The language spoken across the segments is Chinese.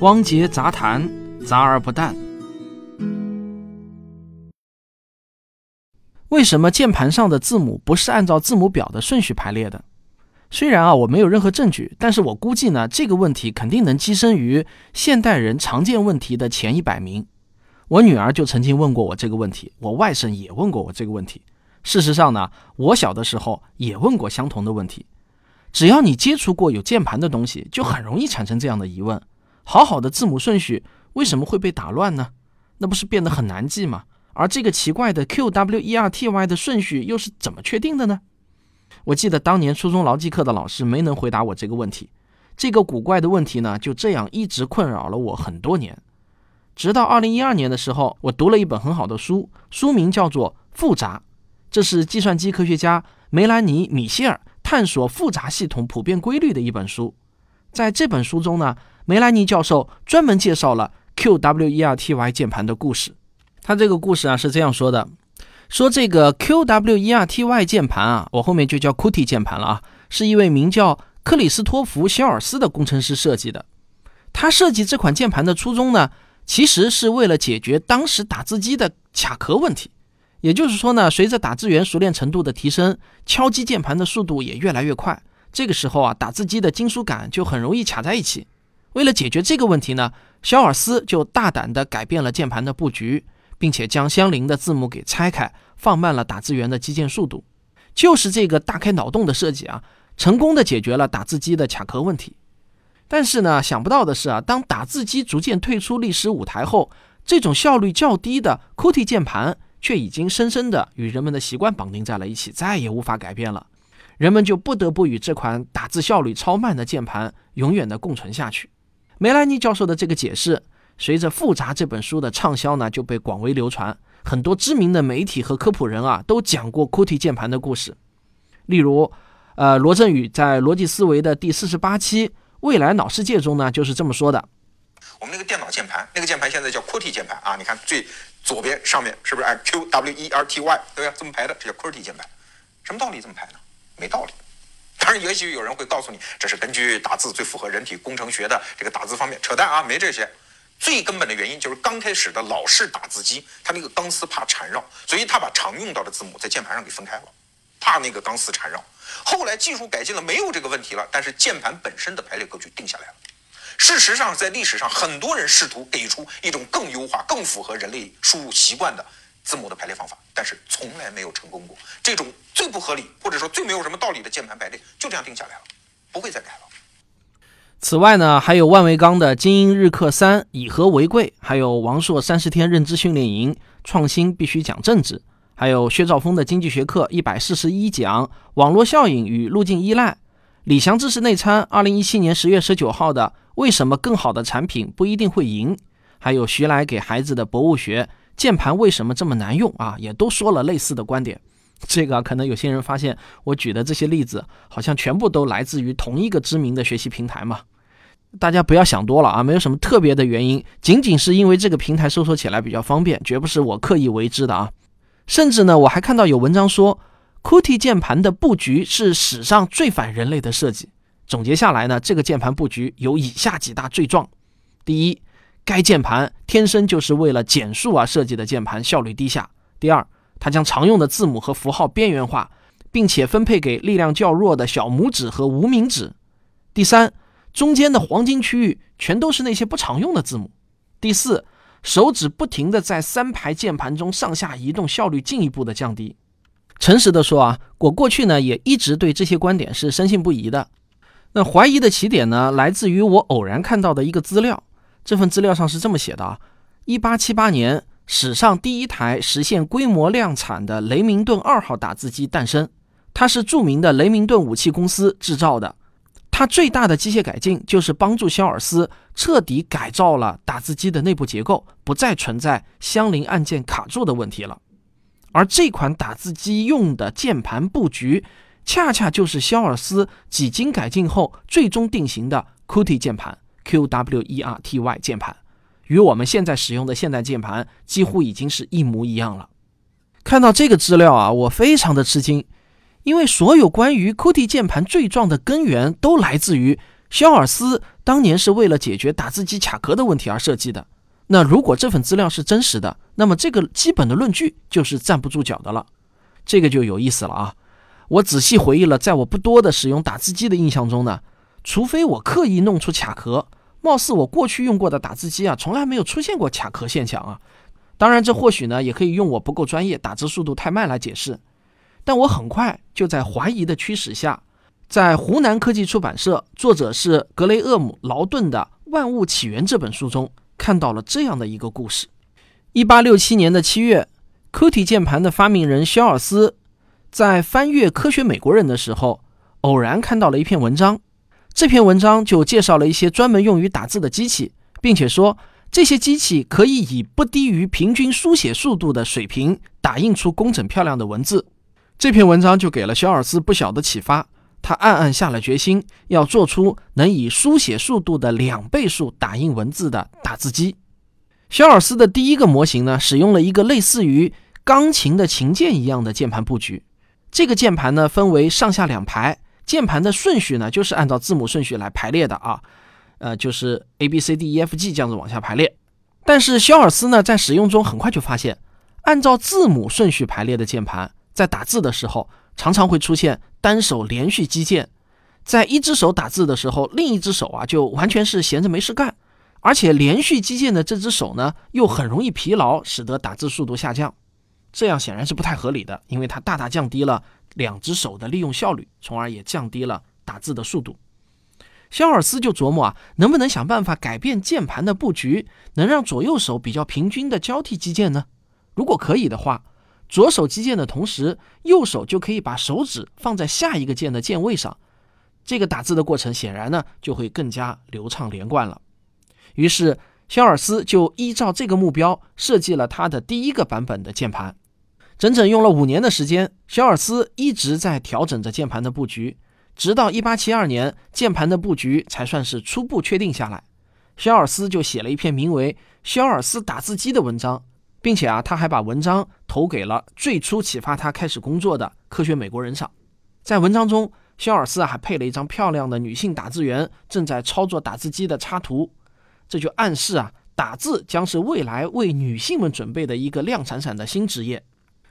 汪杰杂谈，杂而不淡。为什么键盘上的字母不是按照字母表的顺序排列的？虽然啊，我没有任何证据，但是我估计呢，这个问题肯定能跻身于现代人常见问题的前一百名。我女儿就曾经问过我这个问题，我外甥也问过我这个问题。事实上呢，我小的时候也问过相同的问题。只要你接触过有键盘的东西，就很容易产生这样的疑问：好好的字母顺序为什么会被打乱呢？那不是变得很难记吗？而这个奇怪的 Q W E R T Y 的顺序又是怎么确定的呢？我记得当年初中劳技课的老师没能回答我这个问题，这个古怪的问题呢，就这样一直困扰了我很多年。直到二零一二年的时候，我读了一本很好的书，书名叫做《复杂》，这是计算机科学家梅兰妮·米歇尔探索复杂系统普遍规律的一本书。在这本书中呢，梅兰妮教授专门介绍了 Q W E R T Y 键盘的故事。他这个故事啊是这样说的。说这个 Q W E R T Y 键盘啊，我后面就叫 QWERTY 键盘了啊，是一位名叫克里斯托弗·肖尔斯的工程师设计的。他设计这款键盘的初衷呢，其实是为了解决当时打字机的卡壳问题。也就是说呢，随着打字员熟练程度的提升，敲击键盘的速度也越来越快。这个时候啊，打字机的金属杆就很容易卡在一起。为了解决这个问题呢，肖尔斯就大胆地改变了键盘的布局。并且将相邻的字母给拆开，放慢了打字员的击键速度。就是这个大开脑洞的设计啊，成功的解决了打字机的卡壳问题。但是呢，想不到的是啊，当打字机逐渐退出历史舞台后，这种效率较低的 QWERTY 键盘却已经深深的与人们的习惯绑定在了一起，再也无法改变了。人们就不得不与这款打字效率超慢的键盘永远的共存下去。梅兰妮教授的这个解释。随着《复杂》这本书的畅销呢，就被广为流传。很多知名的媒体和科普人啊，都讲过 QWERTY 键盘的故事。例如，呃，罗振宇在《逻辑思维》的第四十八期《未来脑世界》中呢，就是这么说的：我们那个电脑键盘，那个键盘现在叫 QWERTY 键盘啊。你看最左边上面是不是按 Q W E R T Y 对吧？这么排的，这叫 QWERTY 键盘。什么道理这么排呢？没道理。当然，也许有人会告诉你，这是根据打字最符合人体工程学的这个打字方面，扯淡啊，没这些。最根本的原因就是刚开始的老式打字机，它那个钢丝怕缠绕，所以它把常用到的字母在键盘上给分开了，怕那个钢丝缠绕。后来技术改进了，没有这个问题了，但是键盘本身的排列格局定下来了。事实上，在历史上，很多人试图给出一种更优化、更符合人类输入习惯的字母的排列方法，但是从来没有成功过。这种最不合理，或者说最没有什么道理的键盘排列，就这样定下来了，不会再改了。此外呢，还有万维钢的精英日课三以和为贵，还有王朔三十天认知训练营，创新必须讲政治，还有薛兆丰的经济学课一百四十一讲网络效应与路径依赖，李翔知识内参二零一七年十月十九号的为什么更好的产品不一定会赢，还有徐来给孩子的博物学键盘为什么这么难用啊，也都说了类似的观点。这个可能有些人发现，我举的这些例子好像全部都来自于同一个知名的学习平台嘛？大家不要想多了啊，没有什么特别的原因，仅仅是因为这个平台搜索起来比较方便，绝不是我刻意为之的啊。甚至呢，我还看到有文章说，QWERTY 键盘的布局是史上最反人类的设计。总结下来呢，这个键盘布局有以下几大罪状：第一，该键盘天生就是为了减速而设计的键盘，效率低下；第二，它将常用的字母和符号边缘化，并且分配给力量较弱的小拇指和无名指。第三，中间的黄金区域全都是那些不常用的字母。第四，手指不停地在三排键盘中上下移动，效率进一步的降低。诚实的说啊，我过去呢也一直对这些观点是深信不疑的。那怀疑的起点呢，来自于我偶然看到的一个资料。这份资料上是这么写的啊：一八七八年。史上第一台实现规模量产的雷明顿二号打字机诞生，它是著名的雷明顿武器公司制造的。它最大的机械改进就是帮助肖尔斯彻底改造了打字机的内部结构，不再存在相邻按键卡住的问题了。而这款打字机用的键盘布局，恰恰就是肖尔斯几经改进后最终定型的 QWERTY 键盘 （QWERTY 键盘）。与我们现在使用的现代键盘几乎已经是一模一样了。看到这个资料啊，我非常的吃惊，因为所有关于 QWERTY 键盘罪状的根源都来自于肖尔斯当年是为了解决打字机卡壳的问题而设计的。那如果这份资料是真实的，那么这个基本的论据就是站不住脚的了。这个就有意思了啊！我仔细回忆了，在我不多的使用打字机的印象中呢，除非我刻意弄出卡壳，貌似我过去用过的打字机啊，从来没有出现过卡壳现象啊。当然，这或许呢，也可以用我不够专业、打字速度太慢来解释。但我很快就在怀疑的驱使下，在湖南科技出版社，作者是格雷厄姆·劳顿的《万物起源》这本书中，看到了这样的一个故事：一八六七年的七月，Qt 键盘的发明人肖尔斯在翻阅《科学美国人》的时候，偶然看到了一篇文章。这篇文章就介绍了一些专门用于打字的机器，并且说。这些机器可以以不低于平均书写速度的水平打印出工整漂亮的文字。这篇文章就给了肖尔斯不小的启发，他暗暗下了决心，要做出能以书写速度的两倍数打印文字的打字机。肖尔斯的第一个模型呢，使用了一个类似于钢琴的琴键一样的键盘布局。这个键盘呢，分为上下两排，键盘的顺序呢，就是按照字母顺序来排列的啊。呃，就是 A B C D E F G 这样子往下排列，但是肖尔斯呢，在使用中很快就发现，按照字母顺序排列的键盘，在打字的时候常常会出现单手连续击键，在一只手打字的时候，另一只手啊就完全是闲着没事干，而且连续击键的这只手呢，又很容易疲劳，使得打字速度下降，这样显然是不太合理的，因为它大大降低了两只手的利用效率，从而也降低了打字的速度。肖尔斯就琢磨啊，能不能想办法改变键盘的布局，能让左右手比较平均的交替击键呢？如果可以的话，左手击键的同时，右手就可以把手指放在下一个键的键位上，这个打字的过程显然呢就会更加流畅连贯了。于是，肖尔斯就依照这个目标设计了他的第一个版本的键盘。整整用了五年的时间，肖尔斯一直在调整着键盘的布局。直到一八七二年，键盘的布局才算是初步确定下来。肖尔斯就写了一篇名为《肖尔斯打字机》的文章，并且啊，他还把文章投给了最初启发他开始工作的《科学美国人》上。在文章中，肖尔斯还配了一张漂亮的女性打字员正在操作打字机的插图，这就暗示啊，打字将是未来为女性们准备的一个亮闪闪的新职业。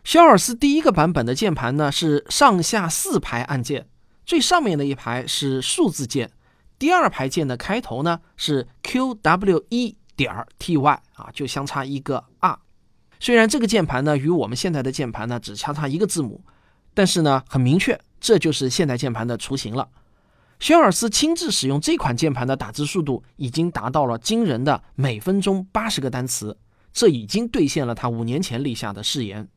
肖尔斯第一个版本的键盘呢，是上下四排按键。最上面的一排是数字键，第二排键的开头呢是 Q W E 点 T Y 啊，就相差一个 R。虽然这个键盘呢与我们现在的键盘呢只相差一个字母，但是呢很明确，这就是现代键盘的雏形了。肖尔斯亲自使用这款键盘的打字速度已经达到了惊人的每分钟八十个单词，这已经兑现了他五年前立下的誓言。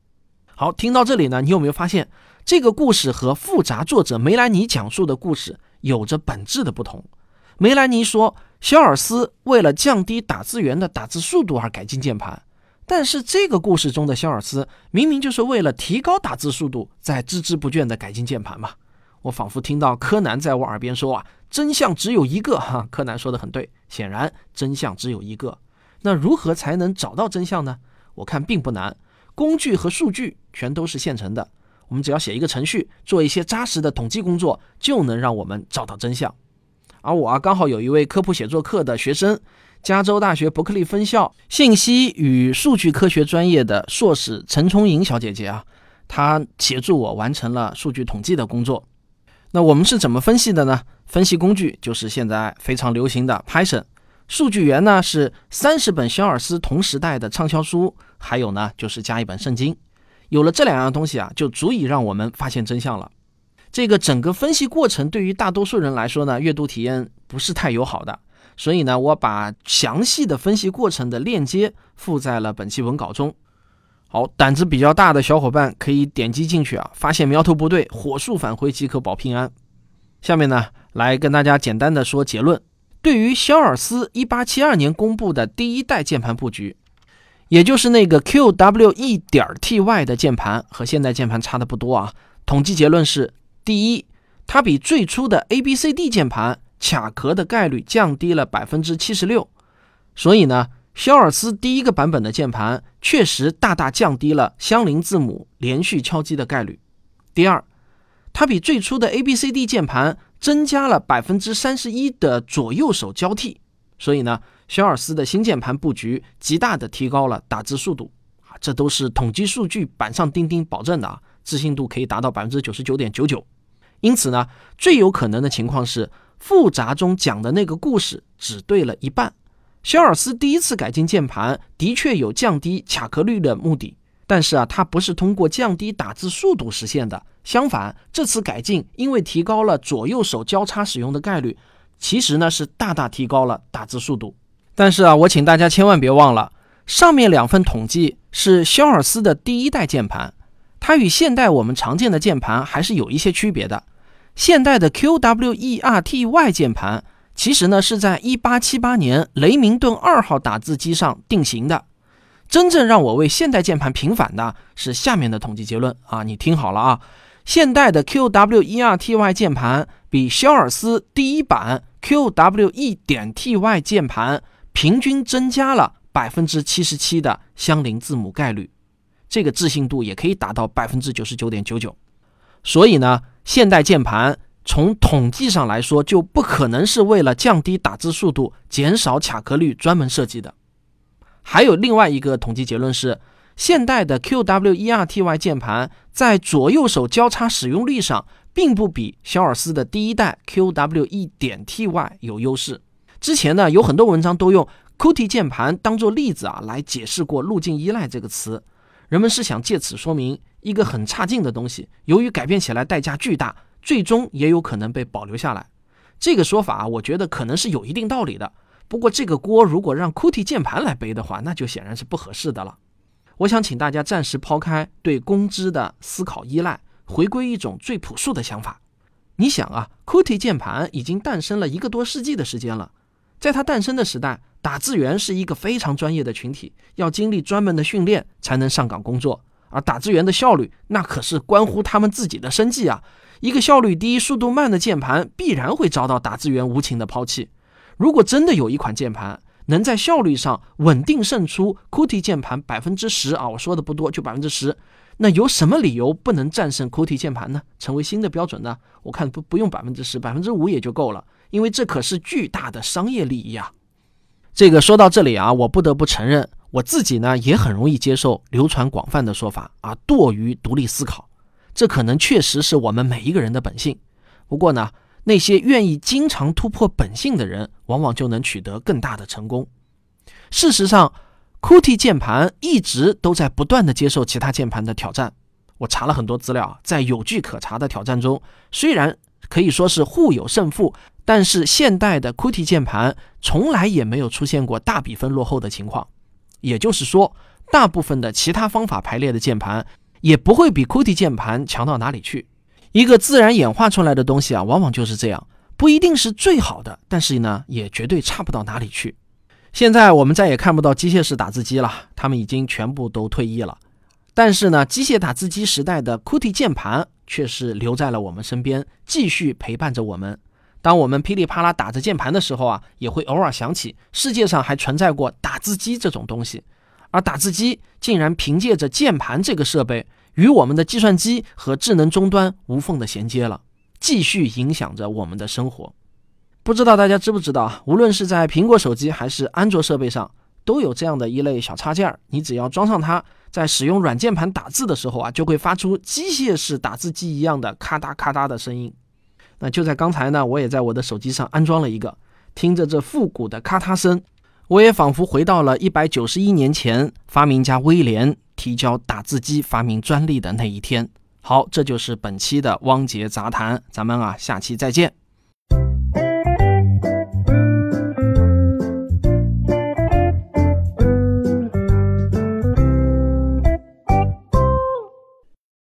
好，听到这里呢，你有没有发现？这个故事和复杂作者梅兰妮讲述的故事有着本质的不同。梅兰妮说，肖尔斯为了降低打字员的打字速度而改进键盘，但是这个故事中的肖尔斯明明就是为了提高打字速度在孜孜不倦地改进键盘嘛。我仿佛听到柯南在我耳边说啊，真相只有一个哈。柯南说的很对，显然真相只有一个。那如何才能找到真相呢？我看并不难，工具和数据全都是现成的。我们只要写一个程序，做一些扎实的统计工作，就能让我们找到真相。而我啊，刚好有一位科普写作课的学生，加州大学伯克利分校信息与数据科学专业的硕士陈聪颖小姐姐啊，她协助我完成了数据统计的工作。那我们是怎么分析的呢？分析工具就是现在非常流行的 Python，数据源呢是三十本肖尔斯同时代的畅销书，还有呢就是加一本圣经。有了这两样东西啊，就足以让我们发现真相了。这个整个分析过程对于大多数人来说呢，阅读体验不是太友好的。所以呢，我把详细的分析过程的链接附在了本期文稿中。好，胆子比较大的小伙伴可以点击进去啊，发现苗头不对，火速返回即可保平安。下面呢，来跟大家简单的说结论。对于肖尔斯1872年公布的第一代键盘布局。也就是那个 Q W E 点 T Y 的键盘和现代键盘差的不多啊。统计结论是：第一，它比最初的 A B C D 键盘卡壳的概率降低了百分之七十六。所以呢，肖尔斯第一个版本的键盘确实大大降低了相邻字母连续敲击的概率。第二，它比最初的 A B C D 键盘增加了百分之三十一的左右手交替。所以呢，肖尔斯的新键盘布局极大的提高了打字速度啊，这都是统计数据板上钉钉保证的啊，置信度可以达到百分之九十九点九九。因此呢，最有可能的情况是复杂中讲的那个故事只对了一半。肖尔斯第一次改进键盘的确有降低卡壳率的目的，但是啊，它不是通过降低打字速度实现的。相反，这次改进因为提高了左右手交叉使用的概率。其实呢是大大提高了打字速度，但是啊，我请大家千万别忘了，上面两份统计是肖尔斯的第一代键盘，它与现代我们常见的键盘还是有一些区别的。现代的 QWERTY 键盘其实呢是在1878年雷明顿二号打字机上定型的。真正让我为现代键盘平反的是下面的统计结论啊，你听好了啊，现代的 QWERTY 键盘比肖尔斯第一版。QWE 点 TY 键盘平均增加了百分之七十七的相邻字母概率，这个置信度也可以达到百分之九十九点九九。所以呢，现代键盘从统计上来说就不可能是为了降低打字速度、减少卡壳率专门设计的。还有另外一个统计结论是，现代的 QWERTY 键盘在左右手交叉使用率上。并不比肖尔斯的第一代 QWE 点 TY 有优势。之前呢，有很多文章都用 QWERTY 键盘当做例子啊，来解释过路径依赖这个词。人们是想借此说明一个很差劲的东西，由于改变起来代价巨大，最终也有可能被保留下来。这个说法，我觉得可能是有一定道理的。不过，这个锅如果让 QWERTY 键盘来背的话，那就显然是不合适的了。我想请大家暂时抛开对公知的思考依赖。回归一种最朴素的想法，你想啊，QWERTY 键盘已经诞生了一个多世纪的时间了，在它诞生的时代，打字员是一个非常专业的群体，要经历专门的训练才能上岗工作，而打字员的效率那可是关乎他们自己的生计啊！一个效率低、速度慢的键盘必然会遭到打字员无情的抛弃。如果真的有一款键盘能在效率上稳定胜出 q t 键盘百分之十啊，我说的不多，就百分之十。那有什么理由不能战胜 q t 键盘呢？成为新的标准呢？我看不不用百分之十，百分之五也就够了，因为这可是巨大的商业利益啊！这个说到这里啊，我不得不承认，我自己呢也很容易接受流传广泛的说法啊，惰于独立思考。这可能确实是我们每一个人的本性。不过呢，那些愿意经常突破本性的人，往往就能取得更大的成功。事实上。，Qt 键盘一直都在不断的接受其他键盘的挑战。我查了很多资料，在有据可查的挑战中，虽然可以说是互有胜负，但是现代的 QWERTY 键盘从来也没有出现过大比分落后的情况。也就是说，大部分的其他方法排列的键盘也不会比 QWERTY 键盘强到哪里去。一个自然演化出来的东西啊，往往就是这样，不一定是最好的，但是呢，也绝对差不到哪里去。现在我们再也看不到机械式打字机了，他们已经全部都退役了。但是呢，机械打字机时代的 QWERTY 键盘却是留在了我们身边，继续陪伴着我们。当我们噼里啪啦打着键盘的时候啊，也会偶尔想起世界上还存在过打字机这种东西。而打字机竟然凭借着键盘这个设备，与我们的计算机和智能终端无缝的衔接了，继续影响着我们的生活。不知道大家知不知道，无论是在苹果手机还是安卓设备上，都有这样的一类小插件儿。你只要装上它，在使用软键盘打字的时候啊，就会发出机械式打字机一样的咔嗒咔嗒的声音。那就在刚才呢，我也在我的手机上安装了一个，听着这复古的咔嗒声，我也仿佛回到了一百九十一年前，发明家威廉提交打字机发明专利的那一天。好，这就是本期的汪杰杂谈，咱们啊，下期再见。